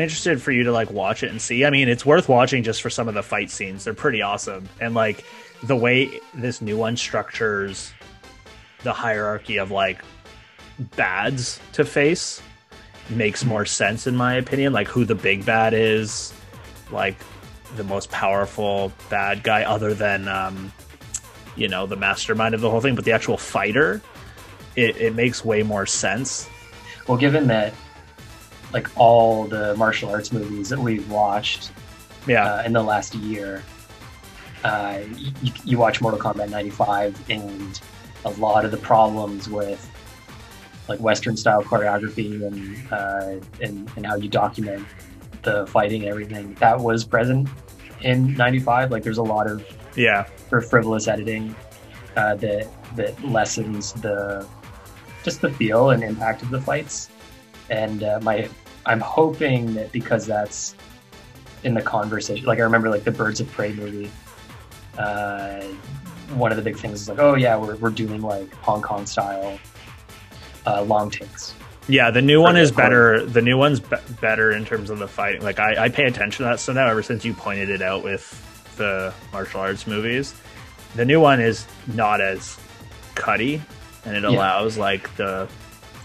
I'm interested for you to like watch it and see. I mean, it's worth watching just for some of the fight scenes. They're pretty awesome, and like the way this new one structures the hierarchy of like bads to face makes more sense in my opinion. Like who the big bad is, like the most powerful bad guy, other than um, you know the mastermind of the whole thing, but the actual fighter. It, it makes way more sense. Well, given that like all the martial arts movies that we've watched Yeah, uh, in the last year. Uh, you, you watch Mortal Kombat 95, and a lot of the problems with like Western style choreography and, uh, and and how you document the fighting and everything that was present in 95. Like there's a lot of yeah, for frivolous editing uh, that that lessens the just the feel and impact of the fights. And uh, my I'm hoping that because that's in the conversation, like I remember like the Birds of Prey movie. Uh, one of the big things is like, oh yeah, we're we're doing like Hong Kong style uh, long takes. yeah. The new one is better. The new one's be- better in terms of the fighting. Like I, I pay attention to that So now. Ever since you pointed it out with the martial arts movies, the new one is not as cutty, and it Yeah. allows like the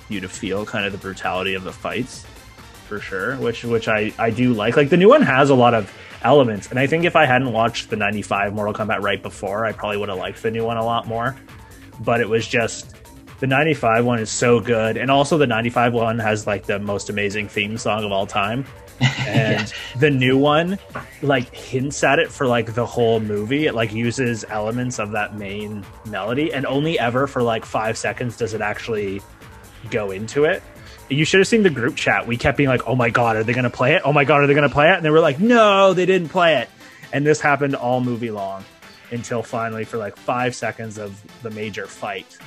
you to feel kind of the brutality of the fights for sure. Which which I I do like. Like the new one has a lot of elements, and I think if I hadn't watched the '95 Mortal Kombat right before, I probably would have liked the new one a lot more. But it was just the 95 one is so good and also the 95 one has like the most amazing theme song of all time and the new one like hints at it for like the whole movie it like uses elements of that main melody and only ever for like five seconds does it actually go into it. You should have seen the group chat. We kept being like oh my god are they gonna play it? Oh my god are they gonna play it? And they were like no they didn't play it. And this happened all movie long until finally for like five seconds of the major fight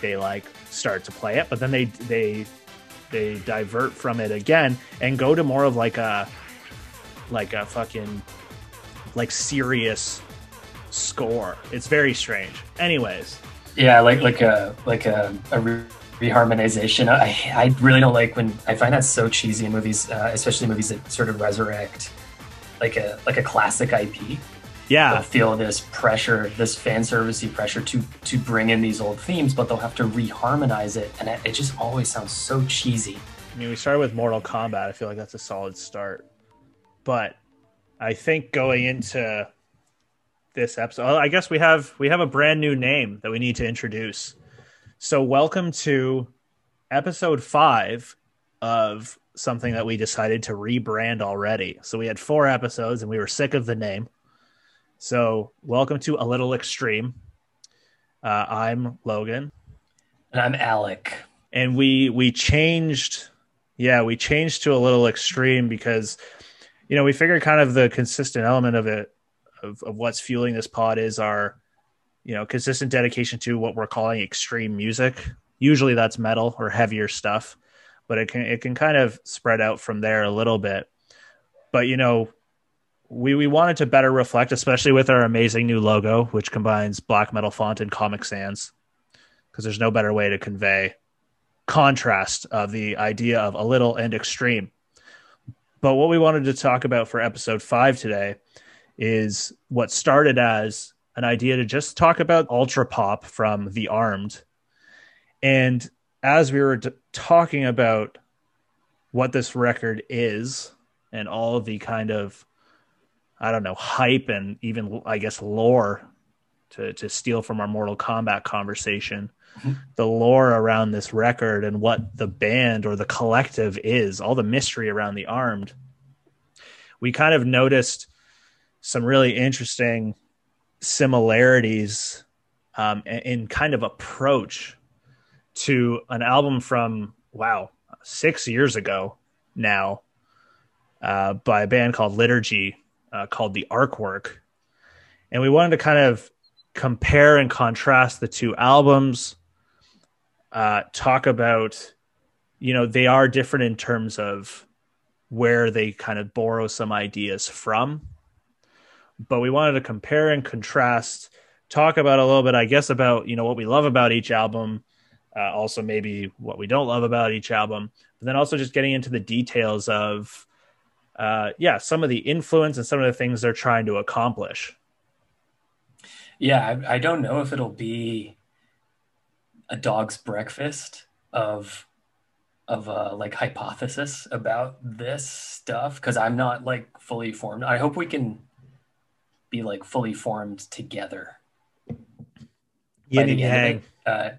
they like start to play it. But then they they they divert from it again and go to more of like a like a fucking like serious score. It's very strange. Anyways. Yeah, like like a like a, a reharmonization. I I really don't like when I find that so cheesy in movies, uh, especially movies that sort of resurrect like a like a classic IP. yeah feel this pressure, this fan servicey pressure to to bring in these old themes, but they'll have to reharmonize it, and it, it just always sounds so cheesy. I mean, we started with Mortal Kombat. I feel like that's a solid start. But I think going into this episode, I guess we have we have a brand new name that we need to introduce. So, welcome to episode five of something that we decided to rebrand already. So, we had four episodes, and we were sick of the name. So, welcome to a little extreme. Uh, I'm Logan And I'm Alec. and we we changed yeah we changed to a little extreme because you know we figured kind of the consistent element of it of, of what's fueling this pod is our you know consistent dedication to what we're calling extreme music usually that's metal or heavier stuff but it can it can kind of spread out from there a little bit but you know we we wanted to better reflect especially with our amazing new logo which combines black metal font and comic sans because there's no better way to convey contrast of the idea of a little and extreme. But what we wanted to talk about for episode five today is what started as an idea to just talk about Ultrapop from The Armed. And as we were t- talking about what this record is and all the kind of, I don't know, hype and even, I guess, lore to, to steal from our Mortal Kombat conversation mm-hmm. the lore around this record and what the band or the collective is, all the mystery around the armed, we kind of noticed some really interesting similarities um, in- in kind of approach to an album from wow six years ago now uh, by a band called Liturgy uh, called the Ark Work, and we wanted to kind of compare and contrast the two albums uh, talk about, you know, they are different in terms of where they kind of borrow some ideas from. But we wanted to compare and contrast, talk about a little bit, I guess, about, you know, what we love about each album, uh, also maybe what we don't love about each album, but then also just getting into the details of uh, yeah, some of the influence and some of the things they're trying to accomplish. Yeah, I, I don't know if it'll be a dog's breakfast of of a like hypothesis about this stuff because I'm not like fully formed. I hope we can be like fully formed together. Yin and yang. Uh,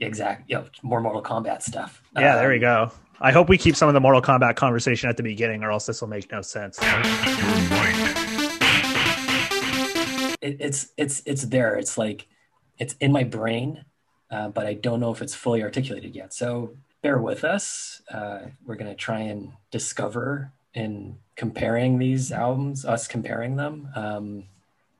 exact. Yeah, more Mortal Kombat stuff. Yeah, um, there we go. I hope we keep some of the Mortal Kombat conversation at the beginning, or else this will make no sense. It, it's it's it's there. It's like it's in my brain, uh, but I don't know if it's fully articulated yet. So bear with us. Uh, we're going to try and discover in comparing these albums, us comparing them. Um,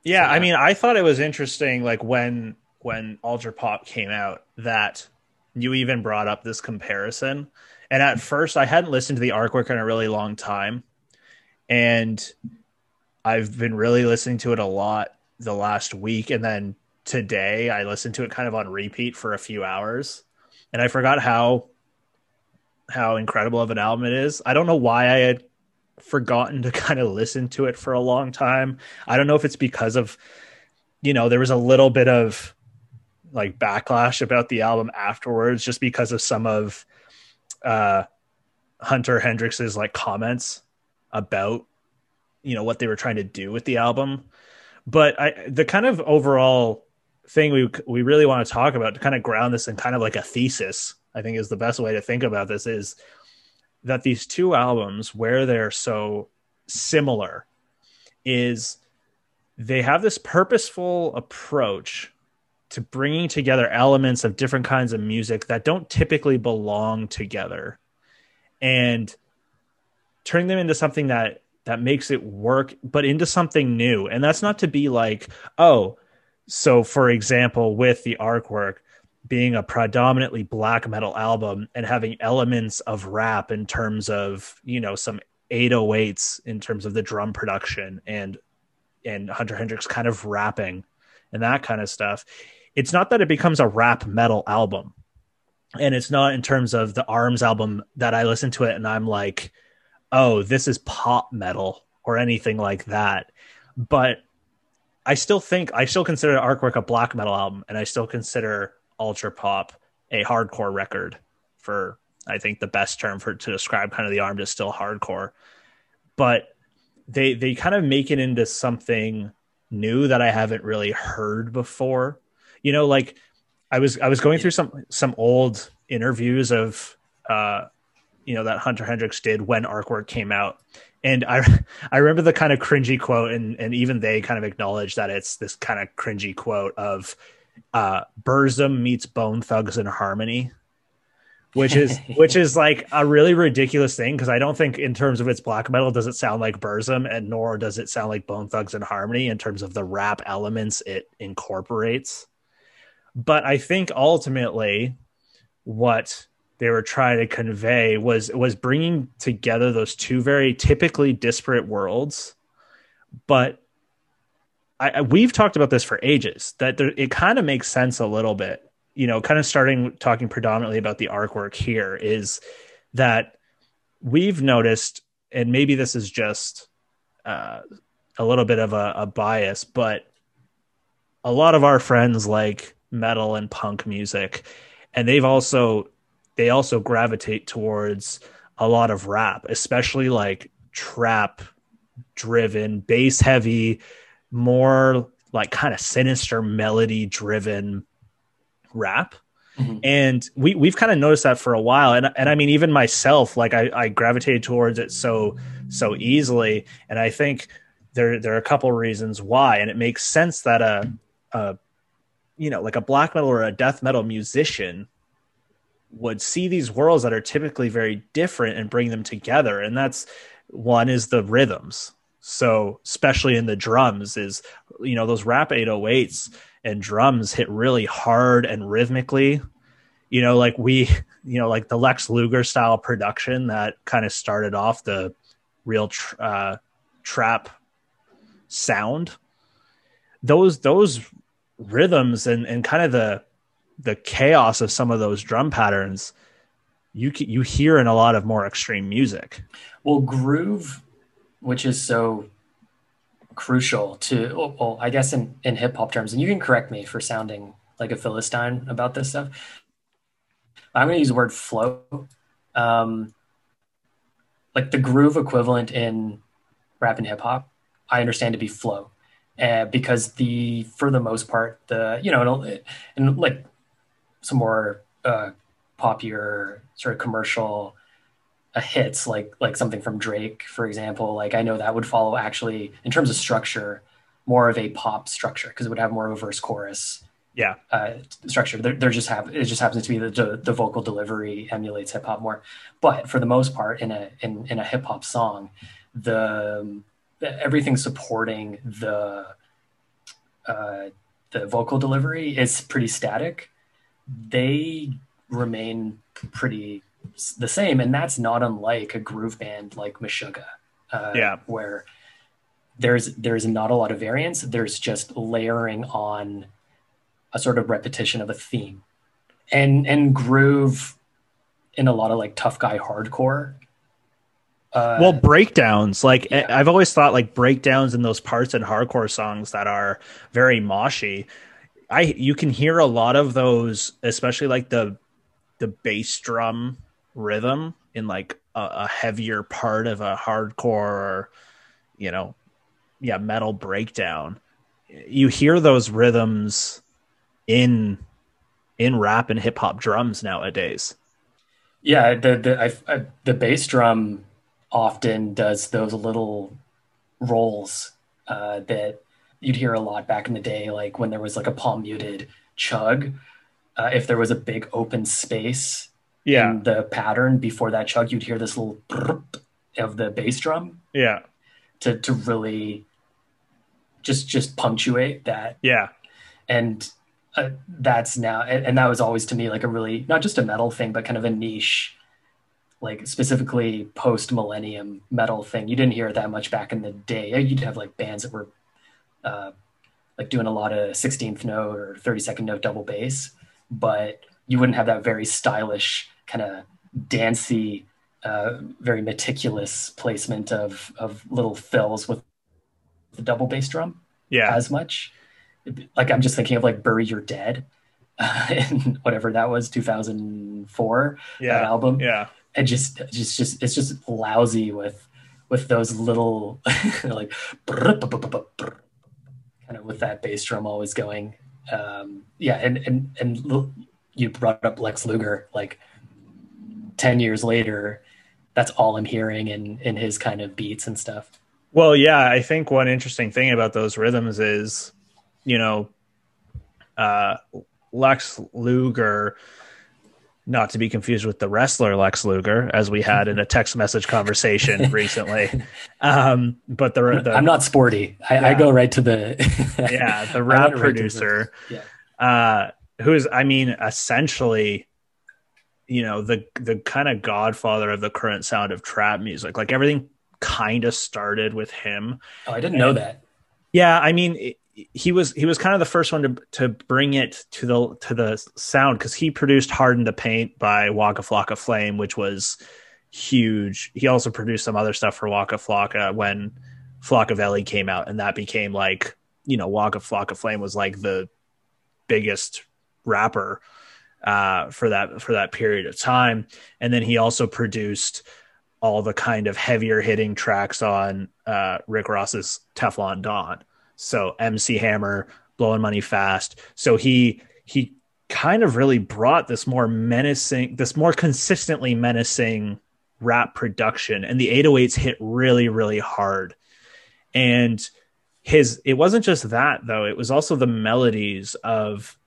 yeah, so, I mean, I thought it was interesting, like when when Ultrapop came out, that you even brought up this comparison. And at first, I hadn't listened to the Ark Work in a really long time, and I've been really listening to it a lot the last week, and then today I listened to it kind of on repeat for a few hours, and I forgot how how incredible of an album it is. I don't know why I had forgotten to kind of listen to it for a long time. I don't know if it's because of, you know, there was a little bit of like backlash about the album afterwards, just because of some of uh, Hunter Hendrix's like comments about, you know, what they were trying to do with the album. But I, the kind of overall thing we we really want to talk about to kind of ground this in kind of like a thesis I think is the best way to think about this is that these two albums, where they're so similar, is they have this purposeful approach to bringing together elements of different kinds of music that don't typically belong together and turning them into something that that makes it work but into something new. And that's not to be like oh so for example with the Ark Work being a predominantly black metal album and having elements of rap in terms of you know some 808s in terms of the drum production and and Hunter Hendrix kind of rapping and that kind of stuff. It's not that it becomes a rap metal album. And it's not in terms of the Armed's album that I listen to it and I'm like, oh, this is pop metal or anything like that. But I still think I still consider Ark Work a black metal album and I still consider Ultrapop a hardcore record for I think the best term for to describe kind of the Armed is still hardcore. But they they kind of make it into something new that I haven't really heard before. You know, like I was I was going through some some old interviews of uh you know that Hunter Hendrix did when Ark Work came out. And I I remember the kind of cringy quote and and even they kind of acknowledge that it's this kind of cringy quote of uh, Burzum meets Bone Thugs-n-Harmony, which is which is like a really ridiculous thing because I don't think in terms of its black metal does it sound like Burzum, and nor does it sound like Bone Thugs-n-Harmony in terms of the rap elements it incorporates. But I think ultimately, what they were trying to convey was was bringing together those two very typically disparate worlds, but I, we've talked about this for ages that there, it kind of makes sense a little bit. You know kind of starting talking predominantly about the Ark Work here is that we've noticed and maybe this is just uh, a little bit of a, a bias but a lot of our friends like metal and punk music and they've also they also gravitate towards a lot of rap especially like trap driven bass heavy more like kind of sinister melody driven rap. Mm-hmm. And we we've kind of noticed that for a while. And and I mean even myself, like I, I gravitated towards it so so easily. And I think there there are a couple reasons why. And it makes sense that a, a you know, like a black metal or a death metal musician would see these worlds that are typically very different and bring them together. And that's one is the rhythms so especially in the drums is you know those rap 808s and drums hit really hard and rhythmically. You know like we you know like the lex luger style production that kind of started off the real uh, trap sound. Those those rhythms and and kind of the the chaos of some of those drum patterns you you hear in a lot of more extreme music. Well groove which is so crucial to well i guess in, in hip-hop terms and you can correct me for sounding like a philistine about this stuff i'm going to use the word flow um, like the groove equivalent in rap and hip-hop i understand to be flow uh, because the for the most part the you know and, and like some more uh, popular sort of commercial uh, hits like like something from Drake, for example. Like I know that would follow actually in terms of structure more of a pop structure because it would have more of a verse chorus yeah uh, structure. There, there just have it just happens to be the the vocal delivery emulates hip hop more, but for the most part in a in in a hip hop song, the everything supporting the uh, the vocal delivery is pretty static. They remain pretty the same, and that's not unlike a groove band like Meshuggah, uh, yeah, where there's there's not a lot of variance. There's just layering on a sort of repetition of a theme, and and groove in a lot of like tough guy hardcore. Uh, well, breakdowns. Like yeah. I've always thought, like breakdowns in those parts in hardcore songs that are very moshy. I you can hear a lot of those, especially like the the bass drum rhythm in like a, a heavier part of a hardcore or you know yeah metal breakdown. You hear those rhythms in in rap and hip hop drums nowadays. Yeah the the I, I, the bass drum often does those little rolls uh, that you'd hear a lot back in the day like when there was like a palm muted chug. Uh, if there was a big open space yeah. the pattern before that chug, you'd hear this little of the bass drum. Yeah. To to really just just punctuate that. Yeah. And uh, that's now and, and that was always to me like a really not just a metal thing but kind of a niche like specifically post millennium metal thing. You didn't hear it that much back in the day. You'd have like bands that were uh, like doing a lot of 16th note or 32nd note double bass, but you wouldn't have that very stylish kind of dancey, uh, very meticulous placement of of little fills with the double bass drum. Yeah, as much. Like I'm just thinking of like "Bury Your Dead," uh, and whatever that was, 2004. Yeah, that album. Yeah, and just just just it's just lousy with with those little like kind of with that bass drum always going. Um, yeah, and and and you brought up Lex Luger, like 10 years later, that's all I'm hearing in, in his kind of beats and stuff. Well, yeah, I think one interesting thing about those rhythms is, you know, uh, Lex Luger, not to be confused with the wrestler Lex Luger, as we had in a text message conversation recently. Um, but the, the, I'm not sporty. I, yeah. I, go right to the yeah the rap producer. Right yeah. Uh, who's I mean essentially you know the the kind of godfather of the current sound of trap music. Like everything kind of started with him. Oh i didn't and, know that. Yeah i mean it, he was he was kind of the first one to to bring it to the to the sound because he produced Hard in the Paint by waka flocka flame which was huge. He also produced some other stuff for waka flocka when Flockaveli came out and that became like you know waka flocka flame was like the biggest rapper uh, for that for that period of time. And then he also produced all the kind of heavier hitting tracks on uh, Rick Ross's Teflon Don. So MC Hammer, blowing money fast. So he he kind of really brought this more menacing, this more consistently menacing rap production, and the 808s hit really really hard. And his it wasn't just that though; it was also the melodies of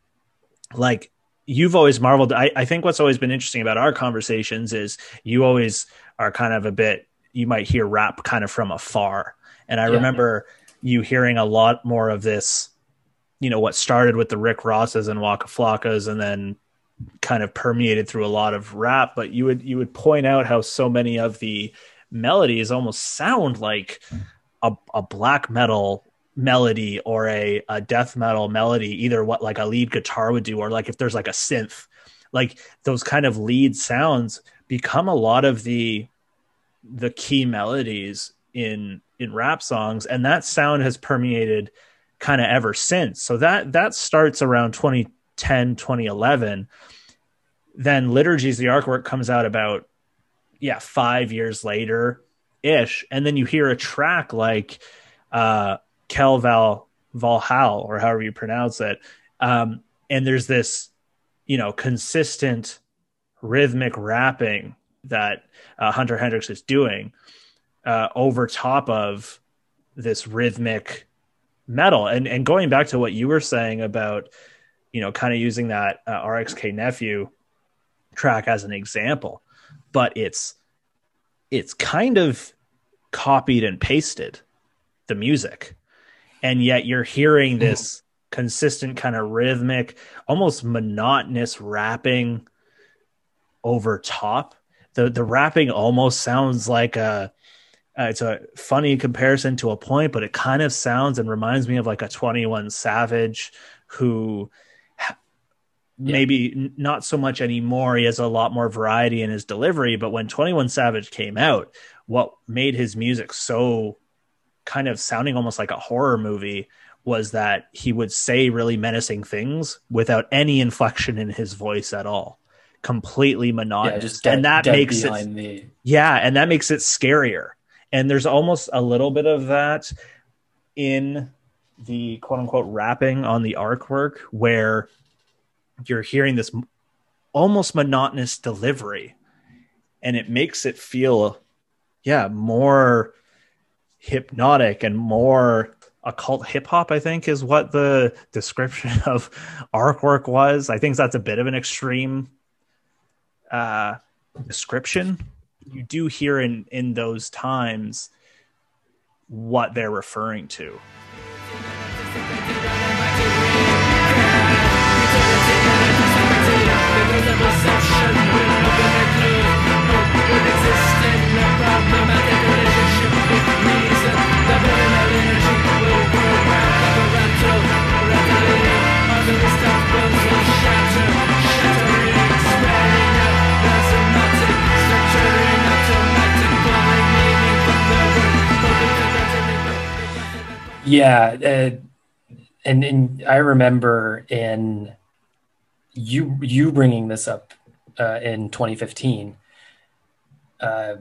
like you've always marveled. I, I think what's always been interesting about our conversations is you always are kind of a bit, you might hear rap kind of from afar. And I yeah. remember you hearing a lot more of this, you know, what started with the Rick Rosses and Waka Flockas and then kind of permeated through a lot of rap. But you would, you would point out how so many of the melodies almost sound like a, a black metal melody or a, a death metal melody, either what like a lead guitar would do, or like if there's like a synth, like those kind of lead sounds become a lot of the the key melodies in in rap songs, and that sound has permeated kind of ever since. So that that starts around 2010, 2011. Then Liturgy's, the Ark Work comes out about yeah five years later ish, and then you hear a track like uh, Kel Val Valhaal or however you pronounce it, um, and there's this you know consistent rhythmic rapping that uh, Hunter Hendrix is doing uh, over top of this rhythmic metal. And and going back to what you were saying about, you know, kind of using that uh, RXK nephew track as an example, but it's it's kind of copied and pasted the music, and yet you're hearing this consistent kind of rhythmic, almost monotonous rapping over top. The the rapping almost sounds like a uh, it's a funny comparison to a point, but it kind of sounds and reminds me of like a 21 Savage who ha- yeah. maybe not so much anymore. He has a lot more variety in his delivery, but when 21 Savage came out, what made his music so kind of sounding almost like a horror movie was that he would say really menacing things without any inflection in his voice at all. Completely monotonous. yeah, dead, and that makes it me. yeah and that makes it scarier. And there's almost a little bit of that in the quote unquote rapping on the Ark Work where you're hearing this almost monotonous delivery. And it makes it feel yeah more hypnotic and more occult hip hop i think is what the description of Ark Work was. I think that's a bit of an extreme uh, description, you do hear in in those times what they're referring to. Yeah, uh, and and I remember in you you bringing this up uh, in 2015 uh,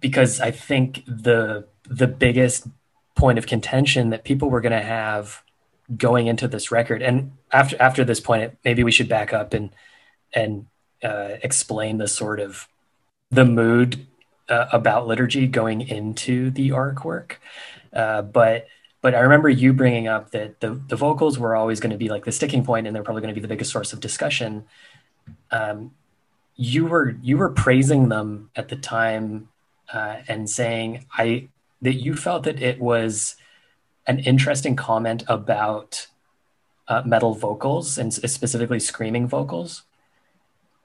because I think the the biggest point of contention that people were going to have going into this record and after after this point maybe we should back up and and uh, explain the sort of the mood uh, about liturgy going into the Ark Work uh, but but I remember you bringing up that the, the vocals were always going to be like the sticking point and they're probably going to be the biggest source of discussion. Um, you were you were praising them at the time uh, and saying I that you felt that it was an interesting comment about uh, metal vocals and specifically screaming vocals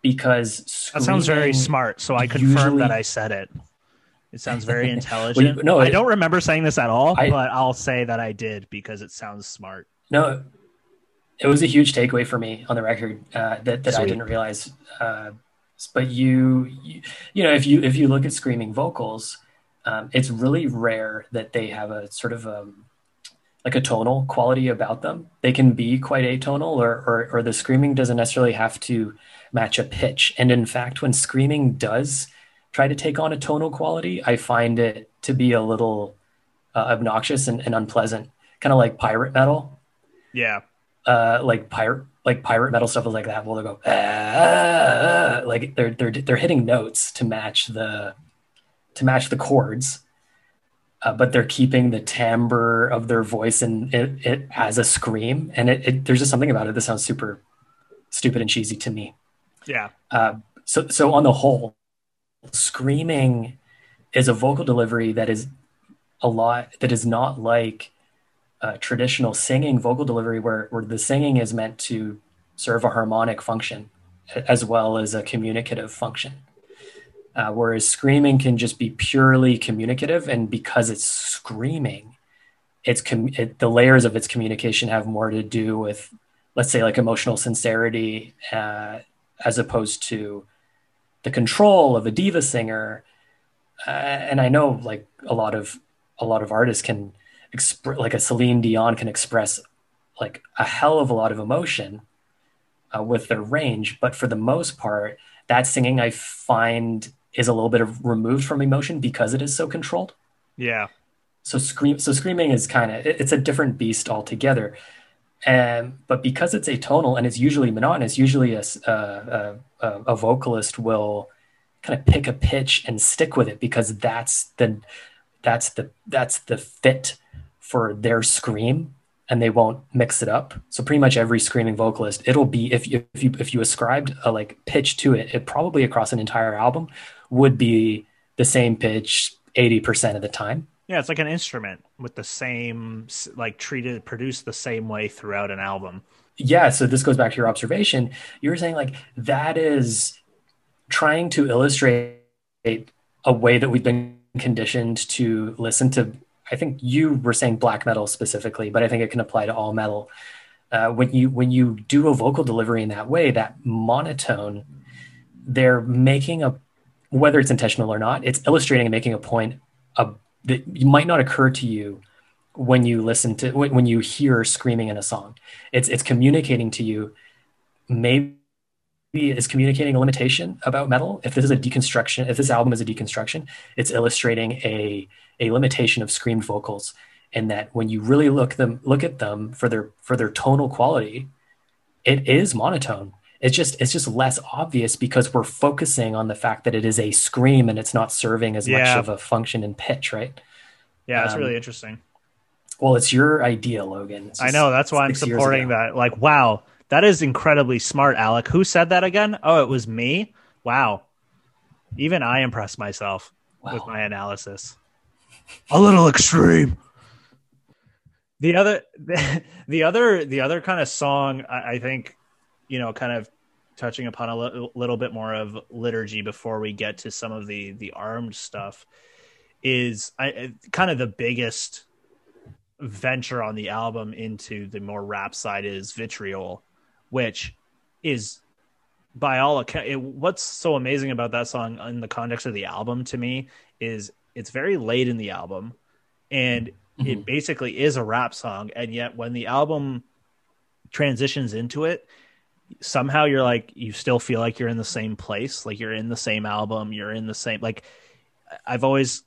because that sounds very smart. So I confirm usually, that I said it. It sounds very intelligent. well, no, I don't remember saying this at all, I, but I'll say that I did because it sounds smart. No, it was a huge takeaway for me on the record uh, that that I didn't realize. Uh, but you, you, you, know, if you if you look at screaming vocals, um, it's really rare that they have a sort of a, um, like a tonal quality about them. They can be quite atonal, or, or or the screaming doesn't necessarily have to match a pitch. And in fact, when screaming does try to take on a tonal quality, I find it to be a little uh, obnoxious and, and unpleasant, kind of like pirate metal. Yeah. Uh, like pirate, like pirate metal stuff is like that. Well, they go ah, like they're they're they're hitting notes to match the to match the chords, uh, but they're keeping the timbre of their voice and it, it as a scream. And it, it, there's just something about it that sounds super stupid and cheesy to me. Yeah. Uh, so so on the whole, screaming is a vocal delivery that is a lot that is not like uh, traditional singing vocal delivery where, where the singing is meant to serve a harmonic function as well as a communicative function. Uh, whereas screaming can just be purely communicative and because it's screaming it's com- it, the layers of its communication have more to do with let's say like emotional sincerity uh, as opposed to the control of a diva singer. Uh, and i know like a lot of a lot of artists can express, like a Celine Dion can express like a hell of a lot of emotion uh, with their range, but for the most part, that singing I find is a little bit of removed from emotion because it is so controlled. Yeah. So scream, so screaming is kind of it's a different beast altogether. And but because it's atonal and it's usually monotonous, usually a, a, a, uh, uh, uh, a vocalist will kind of pick a pitch and stick with it because that's the that's the that's the fit for their scream and they won't mix it up. So pretty much every screaming vocalist, it'll be if you if you if you ascribed a like pitch to it, it probably across an entire album would be the same pitch 80% of the time. Yeah, it's like an instrument with the same like treated produced the same way throughout an album. Yeah, so this goes back to your observation. You were saying like that is trying to illustrate a way that we've been conditioned to listen to I think you were saying black metal specifically, but I think it can apply to all metal. Uh, when you when you do a vocal delivery in that way, that monotone, they're making a whether it's intentional or not, it's illustrating and making a point of, that might not occur to you when you listen to when you hear screaming in a song. It's it's communicating to you maybe is communicating a limitation about metal. If this is a deconstruction, if this album is a deconstruction, it's illustrating a a limitation of screamed vocals, and that when you really look them look at them for their for their tonal quality, it is monotone. It's just it's just less obvious because we're focusing on the fact that it is a scream and it's not serving as yeah. much of a function in pitch, right? Yeah, that's um, really interesting. Well, it's your idea, Logan. I know that's why I'm supporting that. Like, wow, that is incredibly smart, Alec. Who said that again? Oh, it was me. Wow. Even I impressed myself wow. with my analysis. A little extreme. The other, the, the other, the other kind of song I, I think, you know, kind of touching upon a little bit more of liturgy before we get to some of the the armed stuff is I, kind of the biggest venture on the album into the more rap side is vitriol which is by all accounts, what's so amazing about that song in the context of the album to me is it's very late in the album and mm-hmm. it basically is a rap song. And yet when the album transitions into it, somehow you're like, you still feel like you're in the same place. Like you're in the same album. You're in the same, like I've always,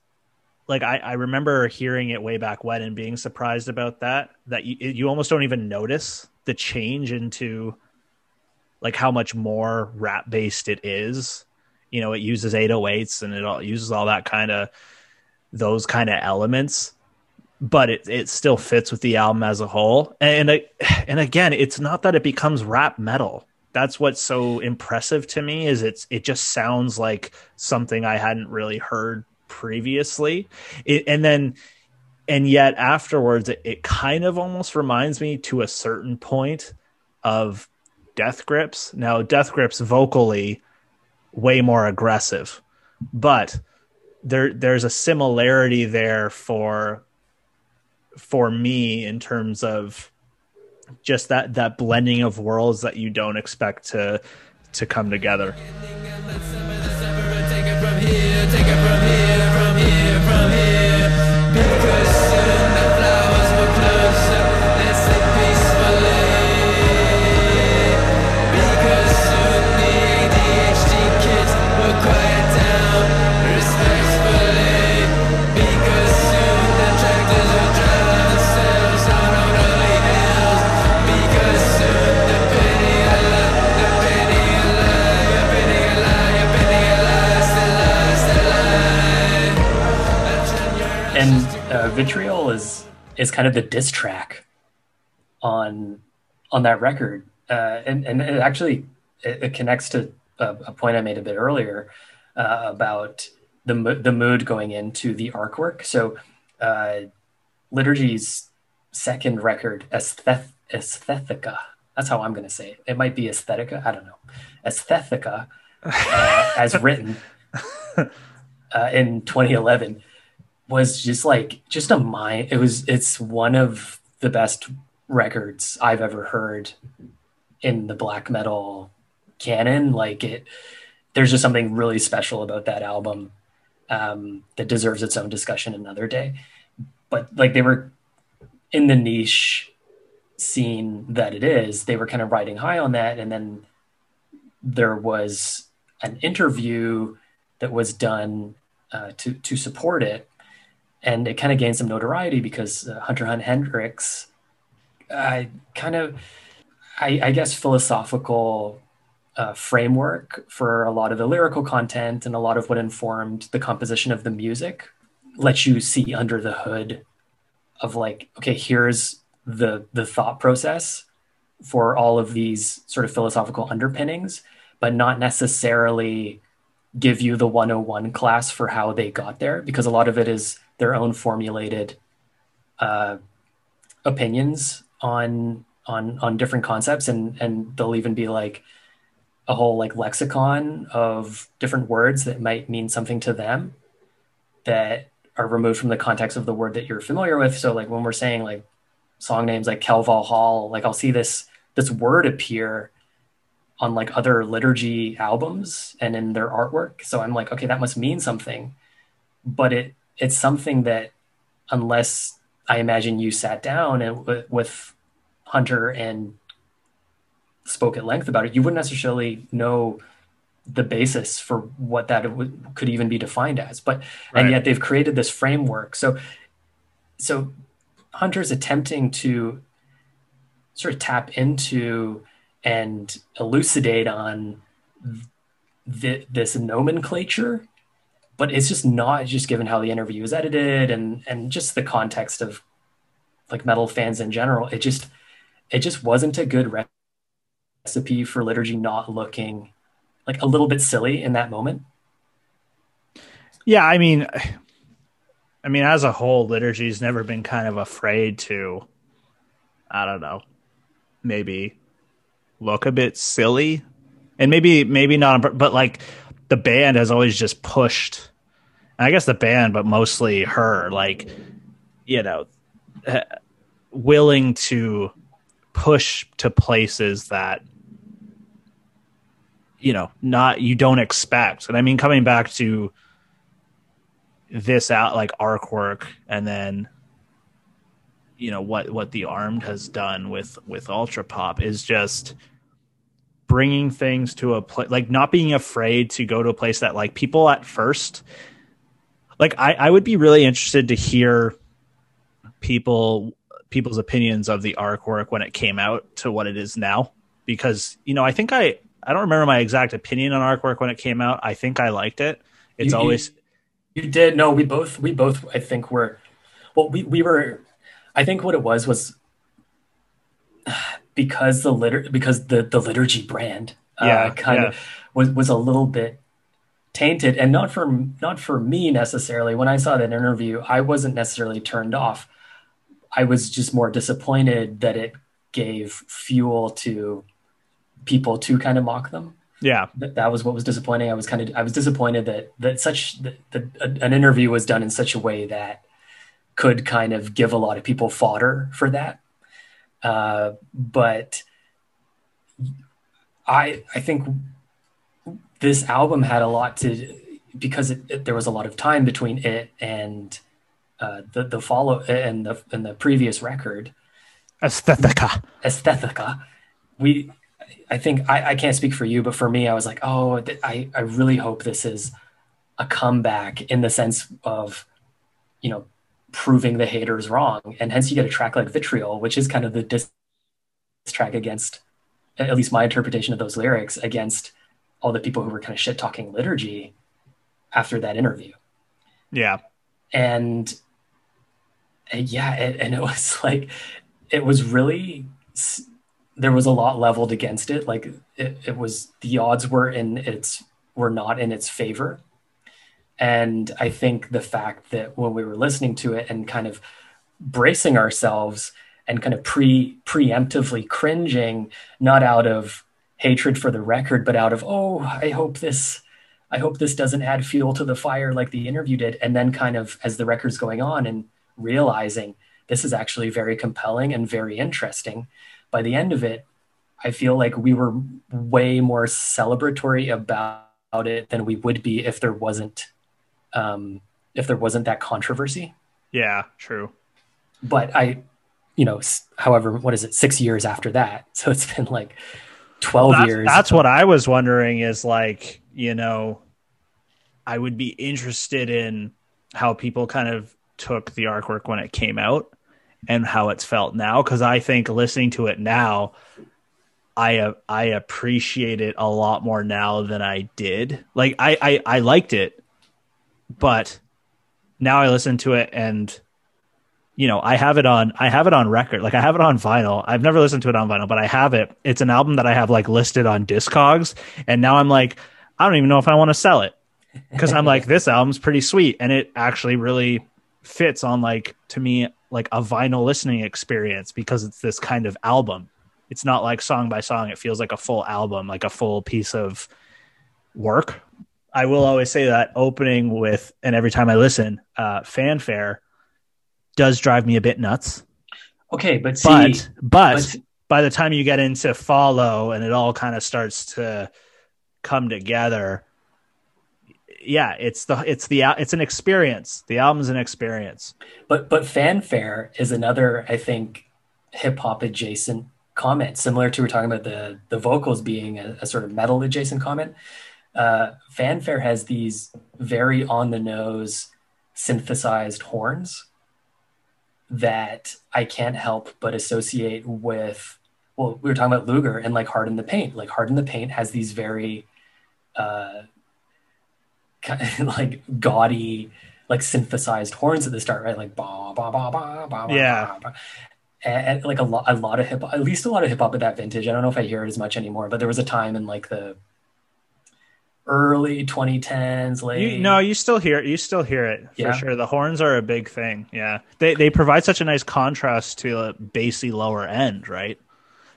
like I, I remember hearing it way back when and being surprised about that, that you, you almost don't even notice the change into like how much more rap based it is. You know, it uses 808s and it all uses all that kind of those kind of elements, but it it still fits with the album as a whole. And and again, it's not that it becomes rap metal. That's what's so impressive to me is it's it just sounds like something I hadn't really heard previously. It, and then and yet afterwards it, it, kind of almost reminds me to a certain point of death grips. Now death grips vocally way more aggressive but there there's a similarity there for for me in terms of just that that blending of worlds that you don't expect to to come together Vitriol is is kind of the diss track on on that record, uh, and and it actually it, it connects to a, a, point I made a bit earlier uh, about the the mood going into the Ark Work. So, uh, Liturgy's second record, Aesthet- Aesthetica. That's how I'm going to say it. It might be Aesthetica. I don't know. Aesthetica, uh, as written uh, in 2011 was just like just a mind it was it's one of the best records i've ever heard in the black metal canon. Like it there's just something really special about that album um, that deserves its own discussion another day. But like they were in the niche scene that it is, they were kind of riding high on that. And then there was an interview that was done uh, to to support it, and it kind of gained some notoriety because uh, Hunter Hunt-Hendrix, uh, kind of, I, I guess, philosophical uh, framework for a lot of the lyrical content and a lot of what informed the composition of the music lets you see under the hood of like okay here's the the thought process for all of these sort of philosophical underpinnings but not necessarily give you the 101 class for how they got there because a lot of it is their own formulated uh, opinions on on on different concepts and and they'll even be like a whole like lexicon of different words that might mean something to them that are removed from the context of the word that you're familiar with. So like when we're saying like song names like Kel Hall, like I'll see this this word appear on like other liturgy albums and in their artwork. So I'm like, okay, that must mean something. But it it's something that unless I imagine you sat down and with Hunter and spoke at length about it, you wouldn't necessarily know the basis for what that could even be defined as but right. and yet they've created this framework so so hunter's attempting to sort of tap into and elucidate on th- this nomenclature but it's just not just given how the interview is edited and and just the context of like metal fans in general it just it just wasn't a good recipe for liturgy not looking like a little bit silly in that moment. Yeah, I mean, I mean, as a whole, liturgy's never been kind of afraid to, I don't know, maybe look a bit silly, and maybe maybe not, but like the band has always just pushed. I guess the band, but mostly her, like you know, uh, willing to push to places that you know not you don't expect and i mean coming back to this out like Ark Work and then you know what what the armed has done with with Ultrapop is just bringing things to a place like not being afraid to go to a place that like people at first like i i would be really interested to hear people people's opinions of the Ark Work when it came out to what it is now because you know i think i I don't remember my exact opinion on Ark Work when it came out. I think I liked it. It's you, always you, you did. No, we both we both I think were well we we were I think what it was was because the litter because the the liturgy brand uh, yeah, kind yeah. of was was a little bit tainted and not for not for me necessarily when i saw that interview i wasn't necessarily turned off i was just more disappointed that it gave fuel to people to kind of mock them. Yeah, that, that was what was disappointing. I was kind of I was disappointed that that such that, that an interview was done in such a way that could kind of give a lot of people fodder for that. Uh, but I I think this album had a lot to because it, it, there was a lot of time between it and uh, the the follow and the and the previous record. Aesthetica. Aesthetica. We I think I, I can't speak for you, but for me, I was like, oh, th- I, I really hope this is a comeback in the sense of, you know, proving the haters wrong. And hence you get a track like Vitriol, which is kind of the diss track against, at least my interpretation of those lyrics, against all the people who were kind of shit talking liturgy after that interview. Yeah. And, and yeah, and, and it was like, it was really there was a lot leveled against it. Like it, it was the odds were in its were not in its favor. And I think the fact that when we were listening to it and kind of bracing ourselves and kind of pre preemptively cringing, not out of hatred for the record, but out of, oh, I hope this I hope this doesn't add fuel to the fire like the interview did. And then kind of as the record's going on and realizing this is actually very compelling and very interesting by the end of it, I feel like we were way more celebratory about it than we would be if there wasn't um, if there wasn't that controversy. Yeah, true. but I, you know, however, what is it, six years after that? So it's been like 12 that's, years. That's what I was wondering is like, you know, I would be interested in how people kind of took the Ark Work when it came out and how it's felt now. Cause I think listening to it now, I I appreciate it a lot more now than I did. Like I, I I liked it, but now I listen to it and you know, I have it on I have it on record. Like I have it on vinyl. I've never listened to it on vinyl, but I have it. It's an album that I have like listed on Discogs and now I'm like I don't even know if I want to sell it because I'm like this album's pretty sweet and it actually really fits on like to me like a vinyl listening experience because it's this kind of album. It's not like song by song. It feels like a full album, like a full piece of work. I will always say that opening with, and every time I listen, uh, fanfare does drive me a bit nuts. Okay, but see, but, but, but by the time you get into follow and it all kind of starts to come together, yeah, it's the it's the it's an experience. The album's an experience. But but fanfare is another, I think, hip hop adjacent comment, similar to we're talking about the the vocals being a, a sort of metal adjacent comment uh, fanfare has these very on the nose synthesized horns that I can't help but associate with. Well, we were talking about Luger and like Hard in the Paint. Like Hard in the Paint has these very, uh, kind of like gaudy, like synthesized horns at the start, right? Like ba ba ba ba ba yeah. Ba, ba. And, and like a lot, a lot of hip, at least a lot of hip hop at that vintage. I don't know if I hear it as much anymore, but there was a time in like the early 2010s late you, no you still hear it you still hear it for yeah. sure the horns are a big thing yeah they they provide such a nice contrast to a bassy lower end right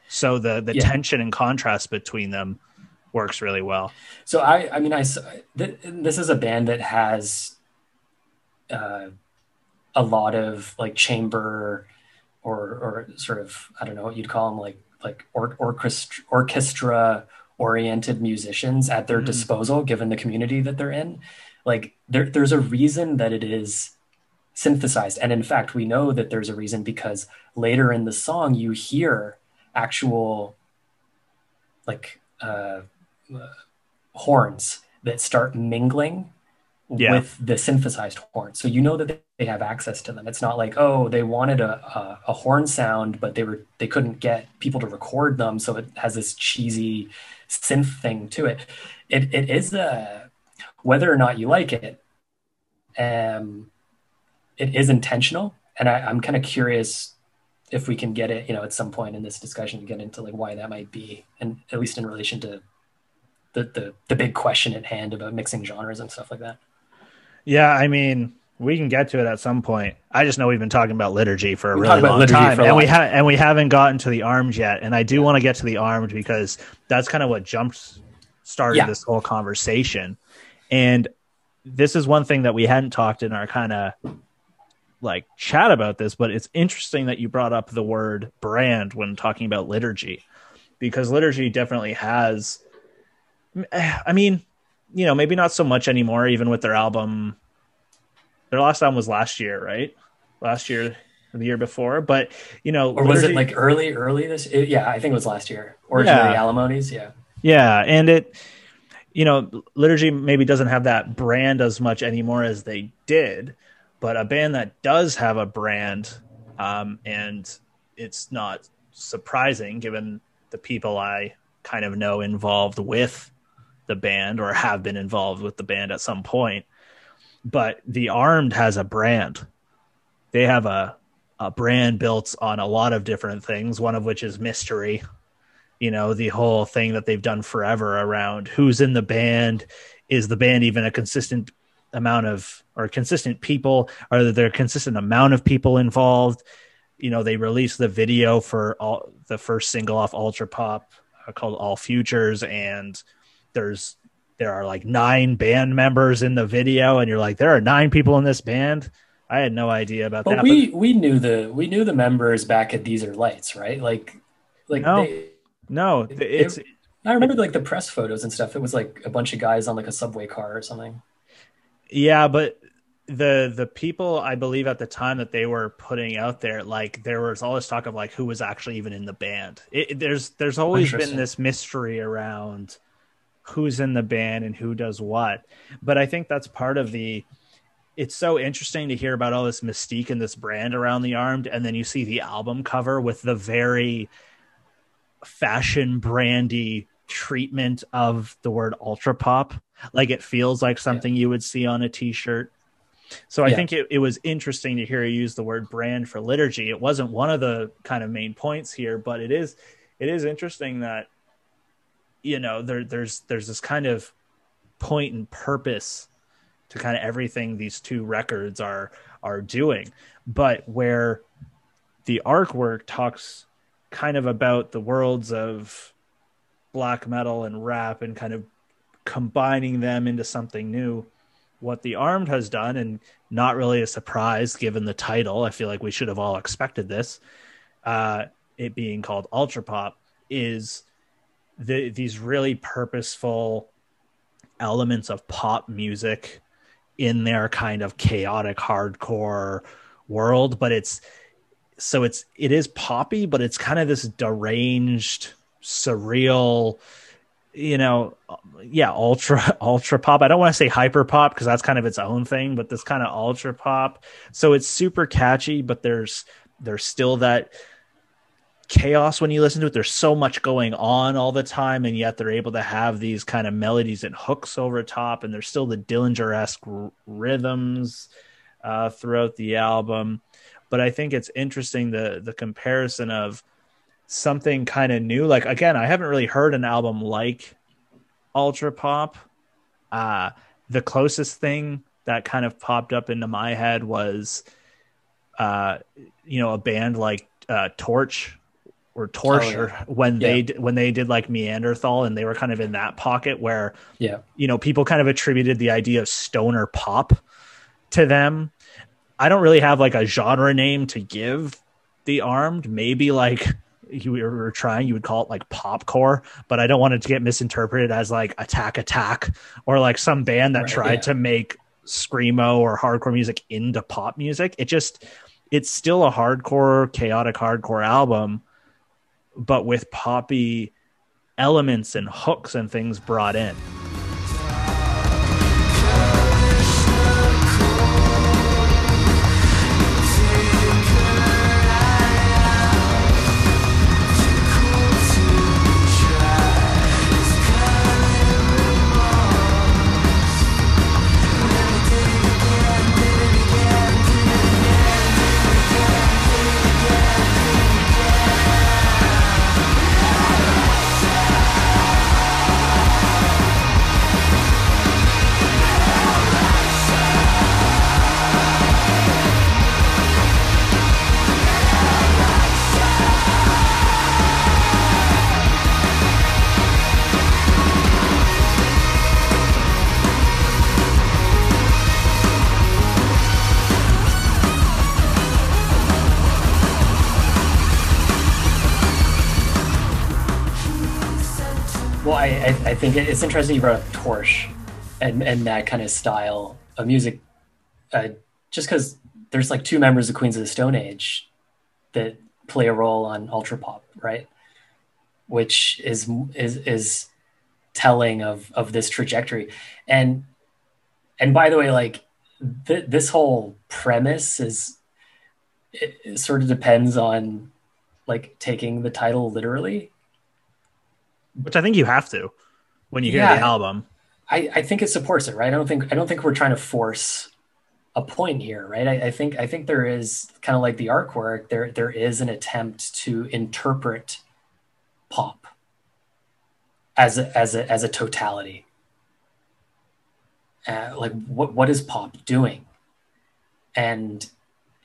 so the the yeah. tension and contrast between them works really well so i i mean i th- this is a band that has uh, a lot of like chamber or or sort of i don't know what you'd call them like like or, orchestra orchestra oriented musicians at their mm. disposal given the community that they're in like there, there's a reason that it is synthesized and in fact we know that there's a reason because later in the song you hear actual like uh, uh, horns that start mingling yeah. with the synthesized horn. So you know that they have access to them. It's not like oh they wanted a, a, a horn sound, but they were they couldn't get people to record them, so it has this cheesy synth thing to it. It it is a whether or not you like it, um, it is intentional, and I, I'm kind of curious if we can get it, you know, at some point in this discussion, to get into like why that might be, and at least in relation to the the the big question at hand about mixing genres and stuff like that. Yeah, I mean, we can get to it at some point. I just know we've been talking about liturgy for a we really long time, and we have and we haven't gotten to the armed yet. And I do yeah. want to get to the armed because that's kind of what jumped started yeah. this whole conversation. And this is one thing that we hadn't talked in our kind of like chat about this, but it's interesting that you brought up the word brand when talking about liturgy, because liturgy definitely has. I mean, you know, maybe not so much anymore, even with their album. Their last album was last year, right? Last year the year before, but you know, or was it like early, early this? It, yeah, I think it was last year. Originally, yeah. Alimonies, yeah, yeah, and it, you know, liturgy maybe doesn't have that brand as much anymore as they did, but a band that does have a brand, um, and it's not surprising given the people I kind of know involved with the band or have been involved with the band at some point. But the Armed has a brand. They have a a brand built on a lot of different things, one of which is mystery. You know, the whole thing that they've done forever around who's in the band, is the band even a consistent amount of or consistent people, are there a consistent amount of people involved? You know, they released the video for all the first single off Ultrapop uh, called All Futures and there's there are like nine band members in the video and you're like there are nine people in this band? I had no idea about but that we but... we knew the we knew the members back at these are lights right? Like like no. they, no it's it, i remember like the press photos and stuff. It was like a bunch of guys on like a subway car or something. Yeah but the the people I believe at the time that they were putting out there, like there was all this talk of like who was actually even in the band. It, there's there's always been this mystery around who's in the band and who does what. But I think that's part of the. It's so interesting to hear about all this mystique and this brand around the armed, and then you see the album cover with the very fashion brandy treatment of the word ultra pop. Like it feels like something yeah. you would see on a t-shirt so I yeah. think it, it was interesting to hear you use the word brand for liturgy. It wasn't one of the kind of main points here, but it is it is interesting that you know there there's there's this kind of point and purpose to kind of everything these two records are are doing. But where the Ark Work talks kind of about the worlds of black metal and rap and kind of combining them into something new what the armed has done and not really a surprise given the title i feel like we should have all expected this uh, it being called ultra pop is the, these really purposeful elements of pop music in their kind of chaotic hardcore world but it's so it's it is poppy but it's kind of this deranged surreal you know, yeah, ultra ultra pop. I don't want to say hyper pop because that's kind of its own thing, but this kind of ultra pop. So it's super catchy, but there's there's still that chaos when you listen to it. There's so much going on all the time, and yet they're able to have these kind of melodies and hooks over top, and there's still the Dillinger esque r- rhythms uh, throughout the album. But I think it's interesting the the comparison of something kind of new. Like again, I haven't really heard an album like Ultrapop. Uh the closest thing that kind of popped up into my head was uh you know a band like uh Torche or oh, torture oh, yeah. when yeah. they when they did like Meanderthal and they were kind of in that pocket where yeah you know people kind of attributed the idea of stoner pop to them. I don't really have like a genre name to give the armed maybe like you were trying, you would call it like popcore, but I don't want it to get misinterpreted as like attack attack or like some band that right, tried yeah. to make screamo or hardcore music into pop music. It just it's still a hardcore, chaotic hardcore album, but with poppy elements and hooks and things brought in. I, think it's interesting you brought up Torche and, and that kind of style of music, uh, just because there's like two members of Queens of the Stone Age that play a role on Ultrapop, right? Which is is is telling of of this trajectory, and and by the way, like th- this whole premise is it, it sort of depends on like taking the title literally. Which I think you have to when you hear yeah, the album. I, I think it supports it, right? I don't think I don't think we're trying to force a point here, right? I, I think I think there is kind of like the Ark Work. There there is an attempt to interpret pop as a, as a as a totality. Uh, like what what is pop doing? And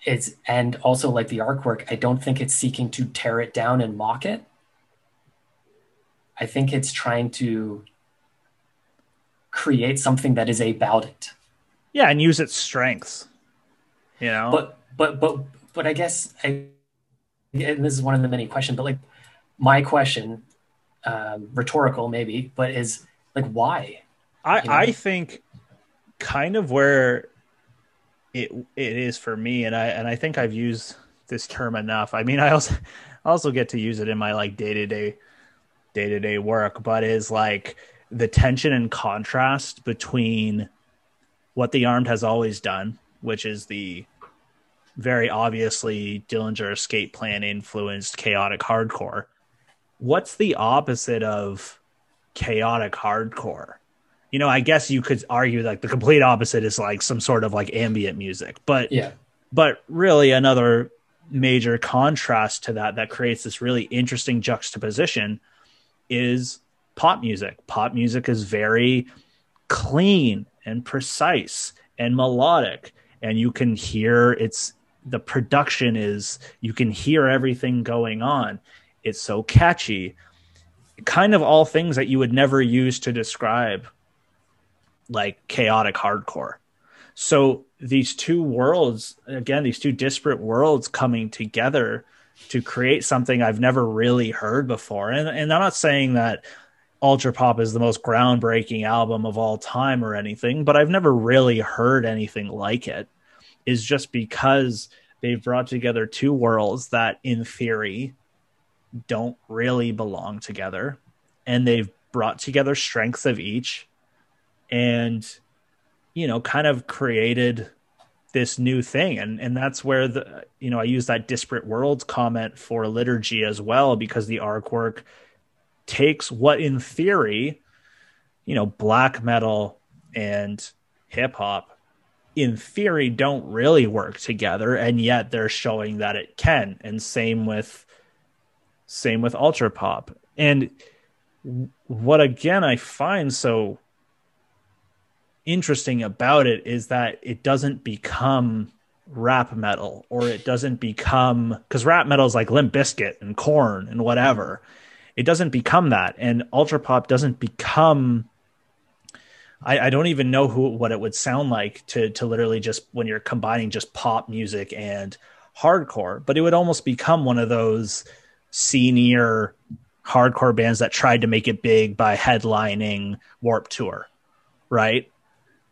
it's and also like the Ark Work. I don't think it's seeking to tear it down and mock it. I think it's trying to create something that is about it. Yeah, and use its strengths. You know, but but but but I guess I. And this is one of the many questions, but like my question, um, rhetorical maybe, but is like why? I you know? I think kind of where it it is for me and I and I think I've used this term enough. I mean, I also I also get to use it in my like day-to-day day-to-day work, but is like the tension and contrast between what the armed has always done, which is the very obviously Dillinger escape plan influenced chaotic hardcore. What's the opposite of chaotic hardcore? You know, I guess you could argue like the complete opposite is like some sort of like ambient music, but yeah, but really another major contrast to that that creates this really interesting juxtaposition is pop music. Pop music is very clean and precise and melodic and you can hear it's the production is you can hear everything going on. It's so catchy. Kind of all things that you would never use to describe like chaotic hardcore. So these two worlds again these two disparate worlds coming together to create something i've never really heard before. And, and i'm not saying that ultra pop is the most groundbreaking album of all time or anything but i've never really heard anything like it. Is just because they've brought together two worlds that in theory don't really belong together. And they've brought together strengths of each and you know kind of created this new thing. And and that's where the you know I use that disparate worlds comment for liturgy as well because the Ark Work takes what in theory you know black metal and hip hop in theory don't really work together and yet they're showing that it can. And same with same with ultra pop. And what again i find so interesting about it is that it doesn't become rap metal or it doesn't become because rap metal is like Limp Bizkit and Korn and whatever it doesn't become that and ultra pop doesn't become I, I don't even know who what it would sound like to to literally just when you're combining just pop music and hardcore, but it would almost become one of those senior hardcore bands that tried to make it big by headlining Warped Tour, right?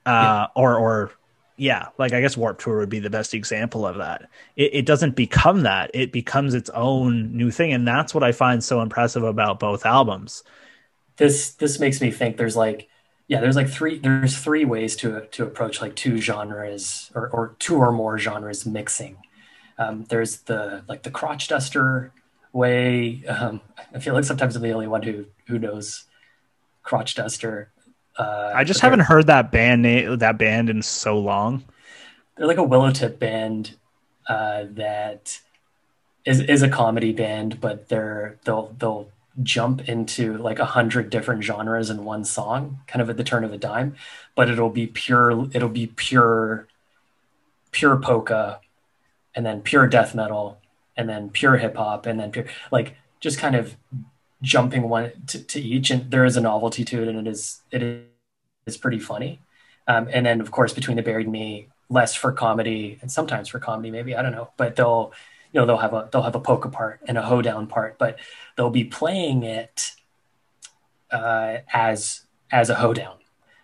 Uh, yeah. Or or yeah, like I guess Warped Tour would be the best example of that. It, it doesn't become that; it becomes its own new thing, and that's what I find so impressive about both albums. This this makes me think there's like yeah there's like three there's three ways to to approach like two genres or, or two or more genres mixing um, there's the like the crotch duster way um, i feel like sometimes i'm the only one who who knows crotch duster uh, i just haven't heard that band name that band in so long they're like a willowtip band uh, that is is a comedy band but they're they'll they'll jump into like a hundred different genres in one song, kind of at the turn of a dime, but it'll be pure, it'll be pure, pure polka, and then pure death metal, and then pure hip hop, and then pure, like just kind of jumping one to, to, each. And there is a novelty to it, and it is, it is pretty funny. Um, and then of course between the buried me, less for comedy and sometimes for comedy, maybe, I don't know, but they'll, you know they'll have a they'll have a polka part and a hoedown part, but they'll be playing it uh, as as a hoedown.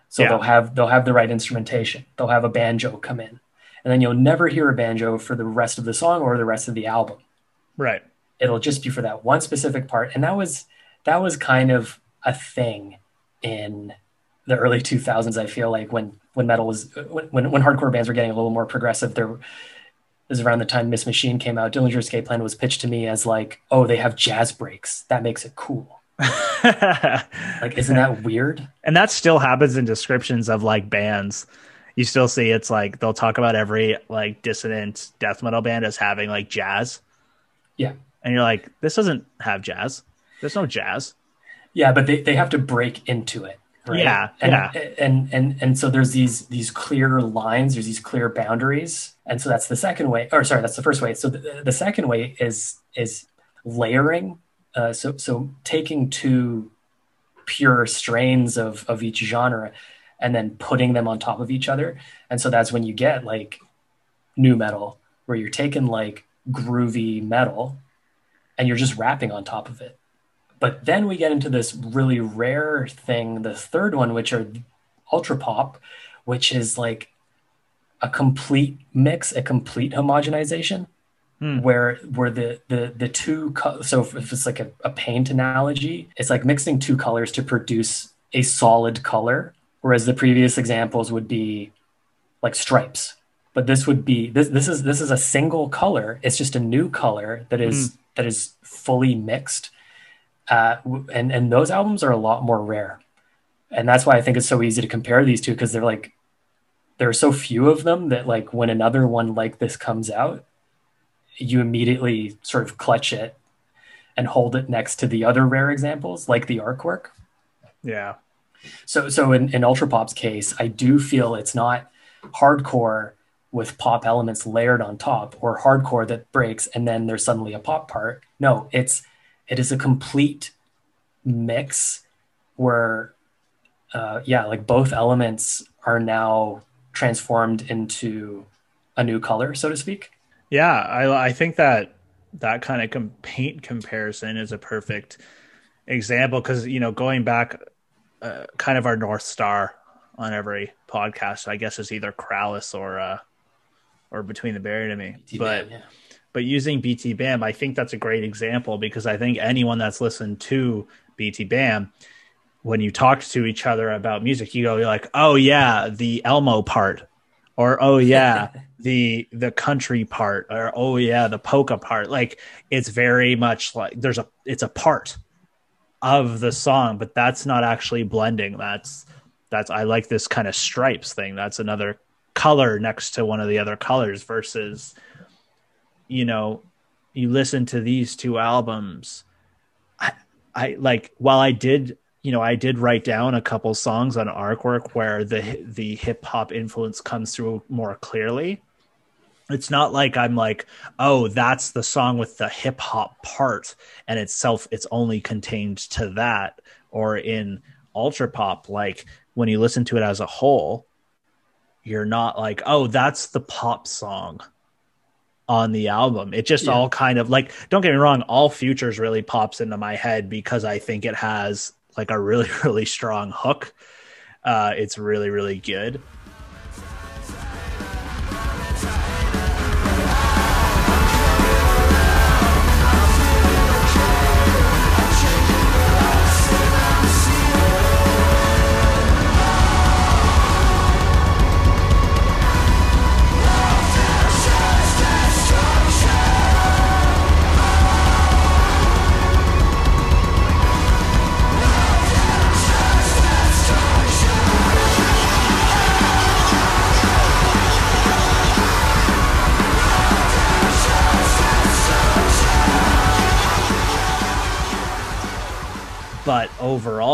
So yeah. they'll have they'll have the right instrumentation. They'll have a banjo come in, and then you'll never hear a banjo for the rest of the song or the rest of the album. Right. It'll just be for that one specific part, and that was that was kind of a thing in the early 2000s. I feel like when when metal was when when hardcore bands were getting a little more progressive, there is around the time Miss Machine came out. Dillinger Escape Plan was pitched to me as like, oh, they have jazz breaks. That makes it cool. like, isn't that weird? And that still happens in descriptions of like bands. You still see it's like they'll talk about every like dissonant death metal band as having like jazz. Yeah. And you're like, this doesn't have jazz. There's no jazz. Yeah, but they, they have to break into it. Right? Yeah, and, yeah. And and and so there's these these clear lines, there's these clear boundaries, and so that's the second way. Or sorry, that's the first way. So the, the second way is is layering. Uh, so so taking two pure strains of of each genre and then putting them on top of each other, and so that's when you get like nu metal, where you're taking like groovy metal and you're just rapping on top of it but then we get into this really rare thing, the third one, which are ultra pop, which is like a complete mix, a complete homogenization, Hmm. where where the the the two co- so if it's like a, a paint analogy, it's like mixing two colors to produce a solid color, whereas the previous examples would be like stripes. But this would be this this is this is a single color. It's just a new color that is that is fully mixed. Uh, and and those albums are a lot more rare, and that's why I think it's so easy to compare these two because they're like there are so few of them that like when another one like this comes out, you immediately sort of clutch it and hold it next to the other rare examples like the Ark Work. Yeah. So so in, in Ultrapop's case, I do feel it's not hardcore with pop elements layered on top or hardcore that breaks and then there's suddenly a pop part. No, it's it is a complete mix where uh, yeah, like both elements are now transformed into a new color, so to speak. Yeah, I I think that that kind of com- paint comparison is a perfect example because you know going back, uh, kind of our north star on every podcast, I guess is either Krallice or uh, or Between the Buried and Me. but yeah. But using BT Bam, I think that's a great example because I think anyone that's listened to BT Bam, when you talk to each other about music, you go, you're like, oh yeah, the Elmo part, or oh yeah, the the country part, or oh yeah, the polka part. Like it's very much like there's a it's a part of the song, but that's not actually blending. That's that's I like this kind of stripes thing. That's another color next to one of the other colors versus you know you listen to these two albums i i like while i did you know i did write down a couple songs on Ark Work where the the hip hop influence comes through more clearly it's not like i'm like oh that's the song with the hip hop part and itself it's only contained to that or in ultra pop. Like when you listen to it as a whole you're not like oh that's the pop song on the album. It just Yeah. all kind of like don't get me wrong, all futures really pops into my head because I think it has like a really really strong hook. Uh it's really really good.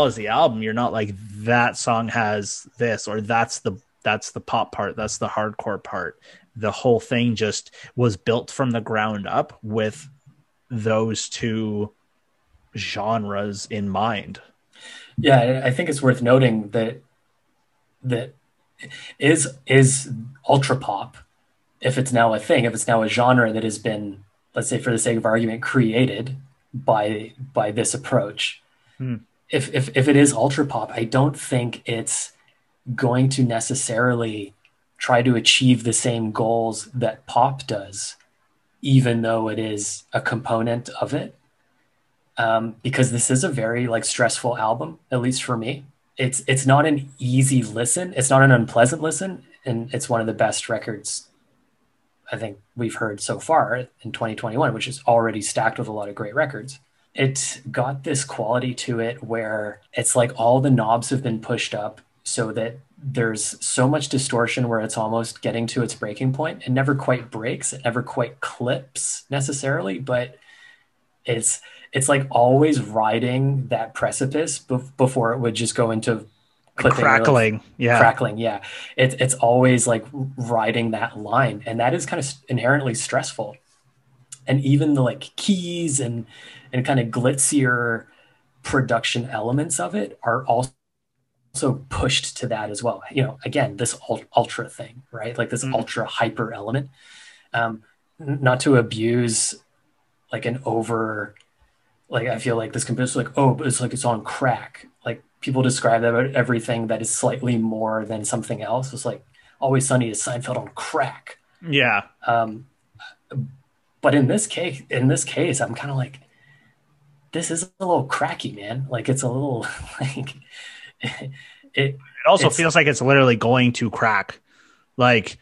As the album, you're not like that song has this or that's the that's the pop part, that's the hardcore part. The whole thing just was built from the ground up with those two genres in mind. Yeah, I- I think it's worth noting that that is is ultra pop, if it's now a thing, if it's now a genre that has been, let's say, for the sake of argument, created by by this approach. Hmm. If if if it is ultra pop, I don't think it's going to necessarily try to achieve the same goals that pop does, even though it is a component of it um, because this is a very like stressful album, at least for me. It's it's not an easy listen. It's not an unpleasant listen, and it's one of the best records I think we've heard so far in 2021, which is already stacked with a lot of great records. It got this quality to it where it's like all the knobs have been pushed up so that there's so much distortion where it's almost getting to its breaking point. It never quite breaks, it never quite clips necessarily, but it's it's like always riding that precipice bef- before it would just go into clipping like, Crackling. Yeah. crackling yeah it's it's always like riding that line and that is kind of inherently stressful and even the like keys and and kind of glitzier production elements of it are also pushed to that as well you know again this ultra thing right like this Mhm. ultra hyper element um not to abuse like an over like I feel like this computer's like, oh, but it's like it's on crack. Like people describe that about everything that is slightly more than something else. It's like Always Sunny is Seinfeld on crack. Yeah. Um, but in this case, in this case, I'm kind of like, this is a little cracky, man. Like it's a little like it. It also feels like it's literally going to crack. Like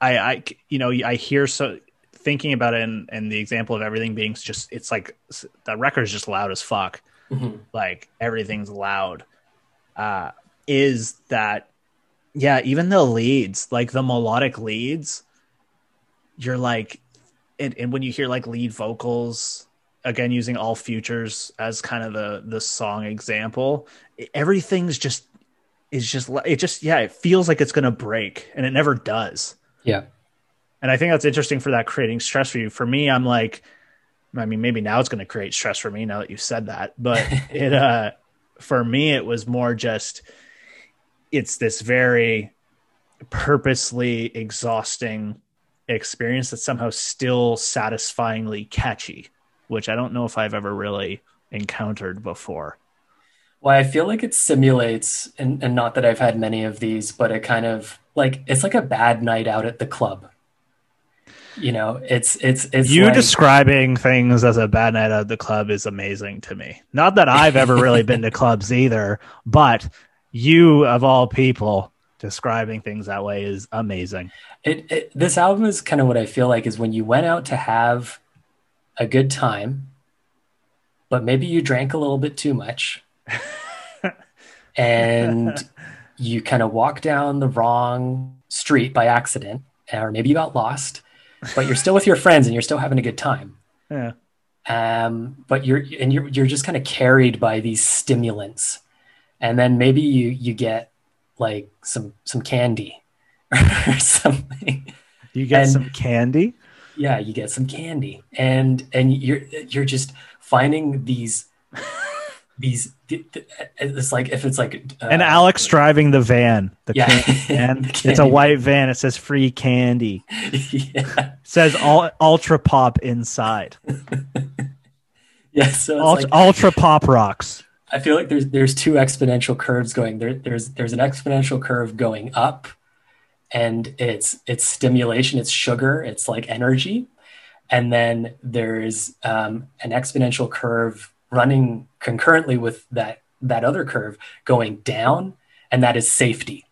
I, I, you know, I hear so thinking about it and, and the example of everything being just, it's like record is just loud as fuck. Mhm. Like everything's loud. Uh, is that, yeah, even the leads, like the melodic leads, you're like, and, and when you hear like lead vocals, again using all futures as kind of the the song example, everything's just is just it just yeah it feels like it's gonna break and it never does. Yeah. and i think that's interesting for that creating stress for you. For me i'm like i mean maybe now it's going to create stress for me now that you said that but it uh for me it was more just it's this very purposely exhausting experience that's somehow still satisfyingly catchy which i don't know if i've ever really encountered before Well, I feel like it simulates, and, and not that I've had many of these, but it kind of like it's like a bad night out at the club. You know, it's it's it's you like, describing things as a bad night out at the club is amazing to me. Not that I've ever really been to clubs either, but you of all people describing things that way is amazing. it, it. This album is kind of what I feel like is when you went out to have a good time, but maybe you drank a little bit too much, and you kind of walk down the wrong street by accident, or maybe you got lost, but you're still with your friends and you're still having a good time. Yeah. um, but you're and you're you're just kind of carried by these stimulants, and then maybe you you get like some some candy or something. You get And- some candy? Yeah, you get some candy, and and you're you're just finding these these. It's like if it's like uh, and Alex driving the van. The Yeah. The It's a white van. It says free candy. yeah, It says all, Ultra Pop inside. yeah. So it's Ultra, like, Ultra Pop rocks. I feel like there's there's two exponential curves going there. There's there's an exponential curve going up, and it's it's stimulation, it's sugar, it's like energy, and then there's um, an exponential curve running concurrently with that that other curve going down, and that is safety.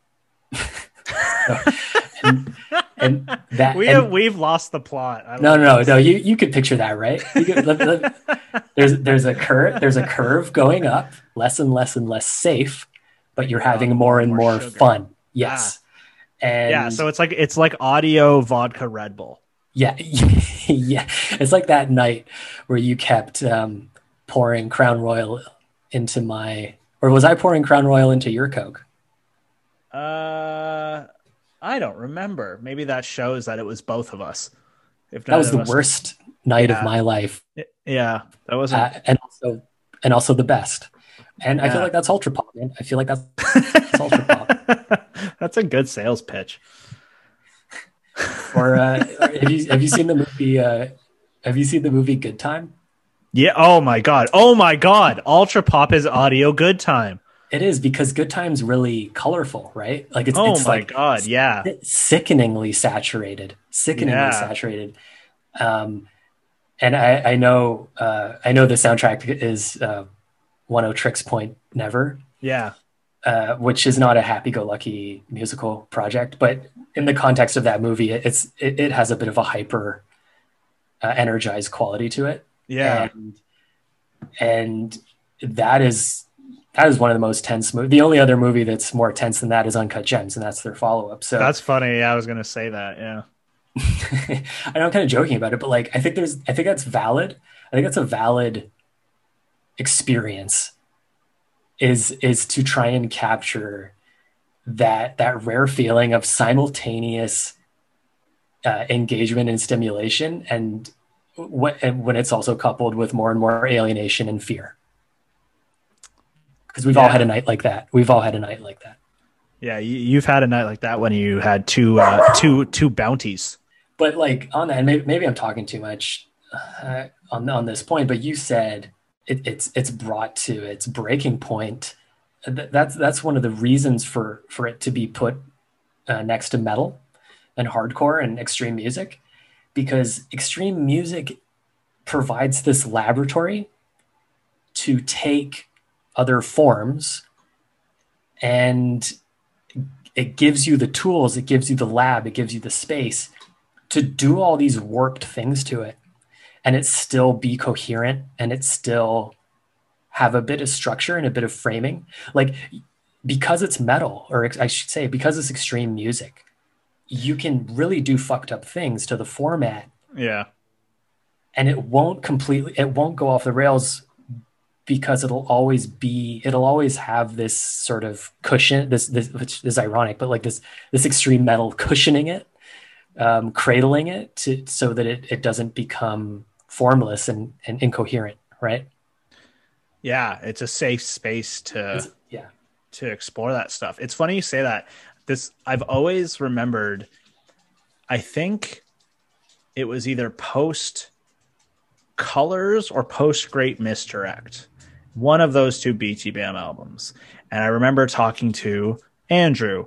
So, and, and that We and- have, we've lost the plot. No, no, no, no. You you could picture that, right? You could, let- let- there's there's a curve there's a curve going up, less and less and less safe, but you're having more and more more fun. Yes, and Yeah, so it's like it's like audio vodka Red Bull. yeah, yeah. It's like that night where you kept um, pouring Crown Royal into my, or was I pouring Crown Royal into your Coke? Uh, I don't remember. Maybe that shows that it was both of us. If That was the worst night Yeah. of my life, Yeah, that wasn't. uh, and also and also the best. And I feel like that's ultra pop, man. I feel like that's that's ultra pop. That's a good sales pitch. or uh, have you have you seen the movie? Uh, have you seen the movie Good Time? Yeah. Oh my god. Oh my god. Ultrapop is audio good time. It is because Good Time's really colorful, right? Like it's oh it's my like god. Yeah. sickeningly saturated, sickeningly Yeah. saturated. Um, and I, I know uh, I know the soundtrack is uh, Oneohtrix Point Never, Yeah. Uh, which is not a happy-go-lucky musical project, but in the context of that movie, it's it, it has a bit of a hyper uh, energized quality to it. Yeah. and and that is that is one of the most tense movies. The only other movie that's more tense than that is Uncut Gems, and that's their follow up. So That's funny. Yeah, I was gonna say that. Yeah. I know I'm kind of joking about it, but like I think there's I think that's valid. I think that's a valid experience. Is is to try and capture that that rare feeling of simultaneous uh, engagement and stimulation, and what and when it's also coupled with more and more alienation and fear. Because we've all had a night like that. We've all had a night like that. Yeah. You, you've had a night like that when you had two uh, two two bounties. but like on that, maybe, maybe I'm talking too much uh, on on this point. But you said it, it's it's brought to its breaking point. That's that's one of the reasons for for it to be put uh, next to metal and hardcore and extreme music because extreme music provides this laboratory to take other forms and it gives you the tools it gives you the lab it gives you the space to do all these warped things to it and it still be coherent and it still have a bit of structure and a bit of framing. Like because it's metal or i should say because it's extreme music you can really do fucked up things to the format. Yeah. And it won't completely it won't go off the rails because it'll always be it'll always have this sort of cushion this this which is ironic but like this this extreme metal cushioning it um, cradling it to so that it, it doesn't become formless and, and incoherent right? Yeah it's a safe space to It's- yeah. to explore that stuff. It's funny you say that. This i've always remembered i think it was either post colors or post great misdirect one of those two bt bam albums. And i remember talking to andrew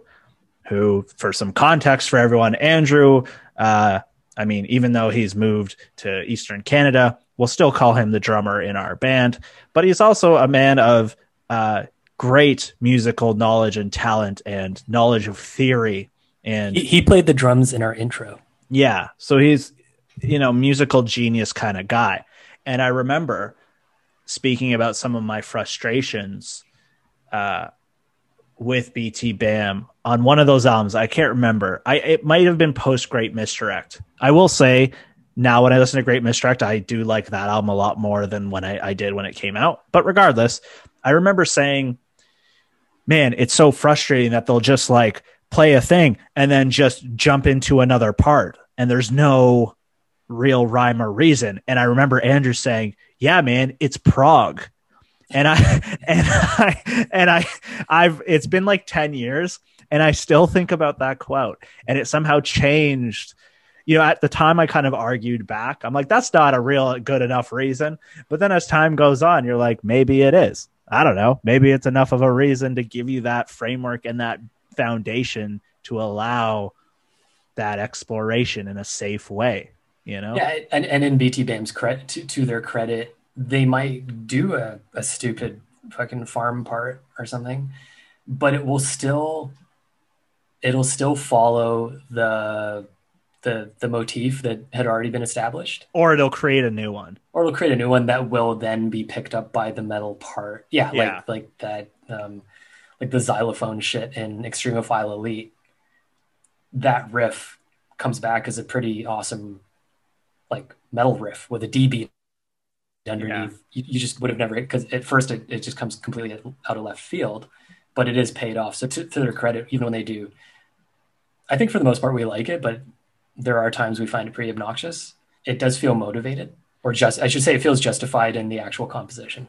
who for some context for everyone andrew uh, i mean even though he's moved to eastern canada we'll still call him the drummer in our band but he's also a man of uh, great musical knowledge and talent and knowledge of theory and he, he played the drums in our intro yeah. So he's, you know, musical genius kind of guy. And I remember speaking about some of my frustrations uh, with BT Bam on one of those albums. I can't remember. I it might have been post Great Misdirect. I will say now when I listen to Great Misdirect, I do like that album a lot more than when I, I did when it came out. But regardless, I remember saying, man, it's so frustrating that they'll just like play a thing and then just jump into another part and there's no real rhyme or reason. And I remember Andrew saying, "Yeah, man, it's prog." And I and I and I I've it's been like 10 years and I still think about that quote and it somehow changed you know, at the time I kind of argued back. I'm like, that's not a real good enough reason. But then as time goes on, you're like, maybe it is. I don't know. Maybe it's enough of a reason to give you that framework and that foundation to allow that exploration in a safe way you know Yeah, and, and in BT Bam's credit to, to their credit, they might do a, a stupid fucking farm part or something, but it will still it'll still follow the the the motif that had already been established. or it'll create a new one Or it'll create a new one that will then be picked up by the metal part. Yeah, Yeah. like like that um like the xylophone shit in Extremophile Elite. That riff comes back as a pretty awesome like metal riff with a D beat underneath. You, you just would have never because at first it, it just comes completely out of left field, but it is paid off. So to, to their credit, even when they do, I think for the most part we like it, but there are times we find it pretty obnoxious. It does feel motivated, or just I should say, it feels justified in the actual composition.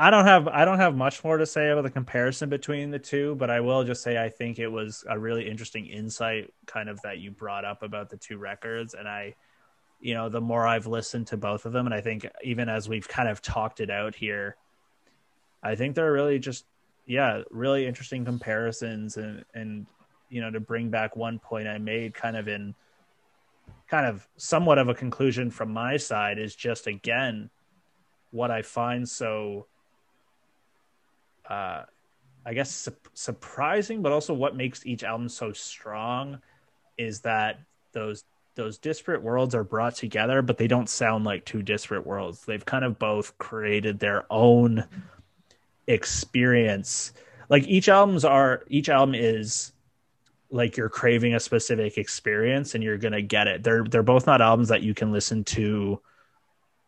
I don't have I don't have much more to say about the comparison between the two, but I will just say I think it was a really interesting insight kind of that you brought up about the two records and I you know, the more I've listened to both of them and I think even as we've kind of talked it out here, I think they're really just yeah, really interesting comparisons and and you know, to bring back one point I made kind of in kind of somewhat of a conclusion from my side is just again what I find so uh, I guess su- surprising, but also what makes each album so strong is that those those disparate worlds are brought together, but they don't sound like two disparate worlds. They've kind of both created their own experience. Like each albums are each album is like you're craving a specific experience and you're gonna get it. They're they're both not albums that you can listen to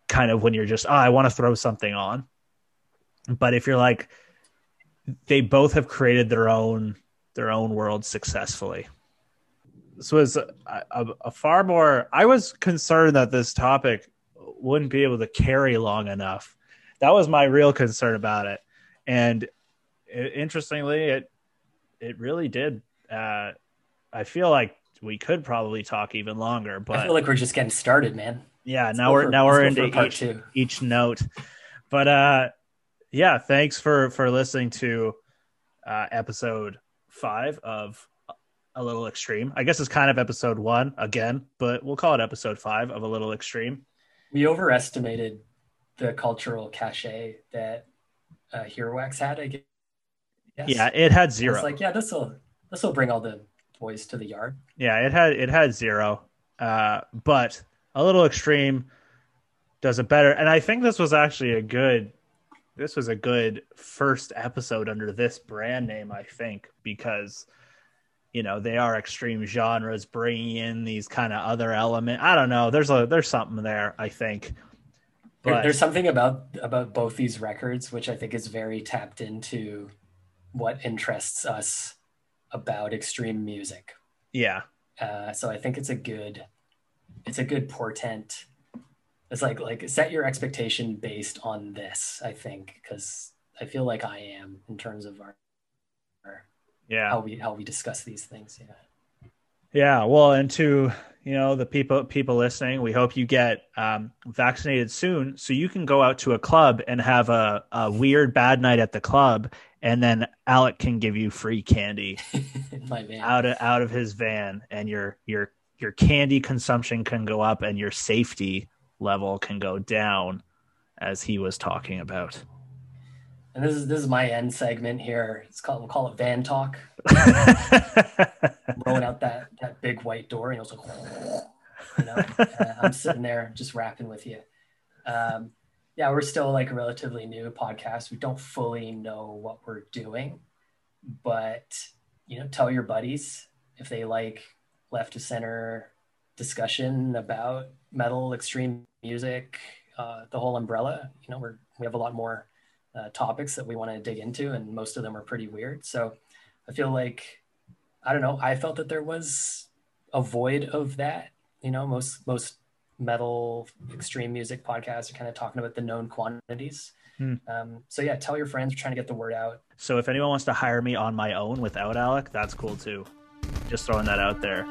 kind of when you're just oh I want to throw something on. But if you're like they both have created their own their own world successfully. This was a, a, far more. I was concerned that this topic wouldn't be able to carry long enough. That was my real concern about it, and interestingly, it it really did. Uh, I feel like we could probably talk even longer, but I feel like we're just getting started, man. yeah, Let's now we're for- now we're into each two. each note. But uh yeah, thanks for for listening to uh episode 5 of a little extreme. I guess it's kind of episode one again, but we'll call it episode five of a little extreme. We overestimated the cultural cachet that uh, Heroax had. I guess. Yeah, it had zero. It's like, yeah, this will this will bring all the boys to the yard. Yeah, it had it had zero, uh, but a little extreme does it better. And I think this was actually a good this was a good first episode under this brand name. I think because you know they are extreme genres bringing in these kind of other element i don't know there's a there's something there i think but, there, there's something about about both these records which i think is very tapped into what interests us about extreme music. Yeah. Uh, so i think it's a good it's a good portent. It's like like set your expectation based on this i think because i feel like i am in terms of our yeah. how we how we discuss these things yeah. Yeah well and to you know the people people listening we hope you get um, vaccinated soon so you can go out to a club and have a, a weird bad night at the club and then alec can give you free candy out of out of his van and your your your candy consumption can go up and your safety level can go down as he was talking about and this is this is my end segment here. It's called we'll call it van talk. Rolling out that that big white door, and it was like, you know, I'm sitting there just rapping with you. Um, yeah, we're still like a relatively new podcast. We don't fully know what we're doing, but you know, tell your buddies if they like left to center discussion about metal, extreme music, uh, the whole umbrella. You know, we're we have a lot more uh, topics that we want to dig into, and most of them are pretty weird. So I feel like I don't know. I felt that there was a void of that. You know, most most metal extreme music podcasts are kind of talking about the known quantities. Hmm. Um, so yeah, tell your friends. We're trying to get the word out. So if anyone wants to hire me on my own without Alec, that's cool too. Just throwing that out there.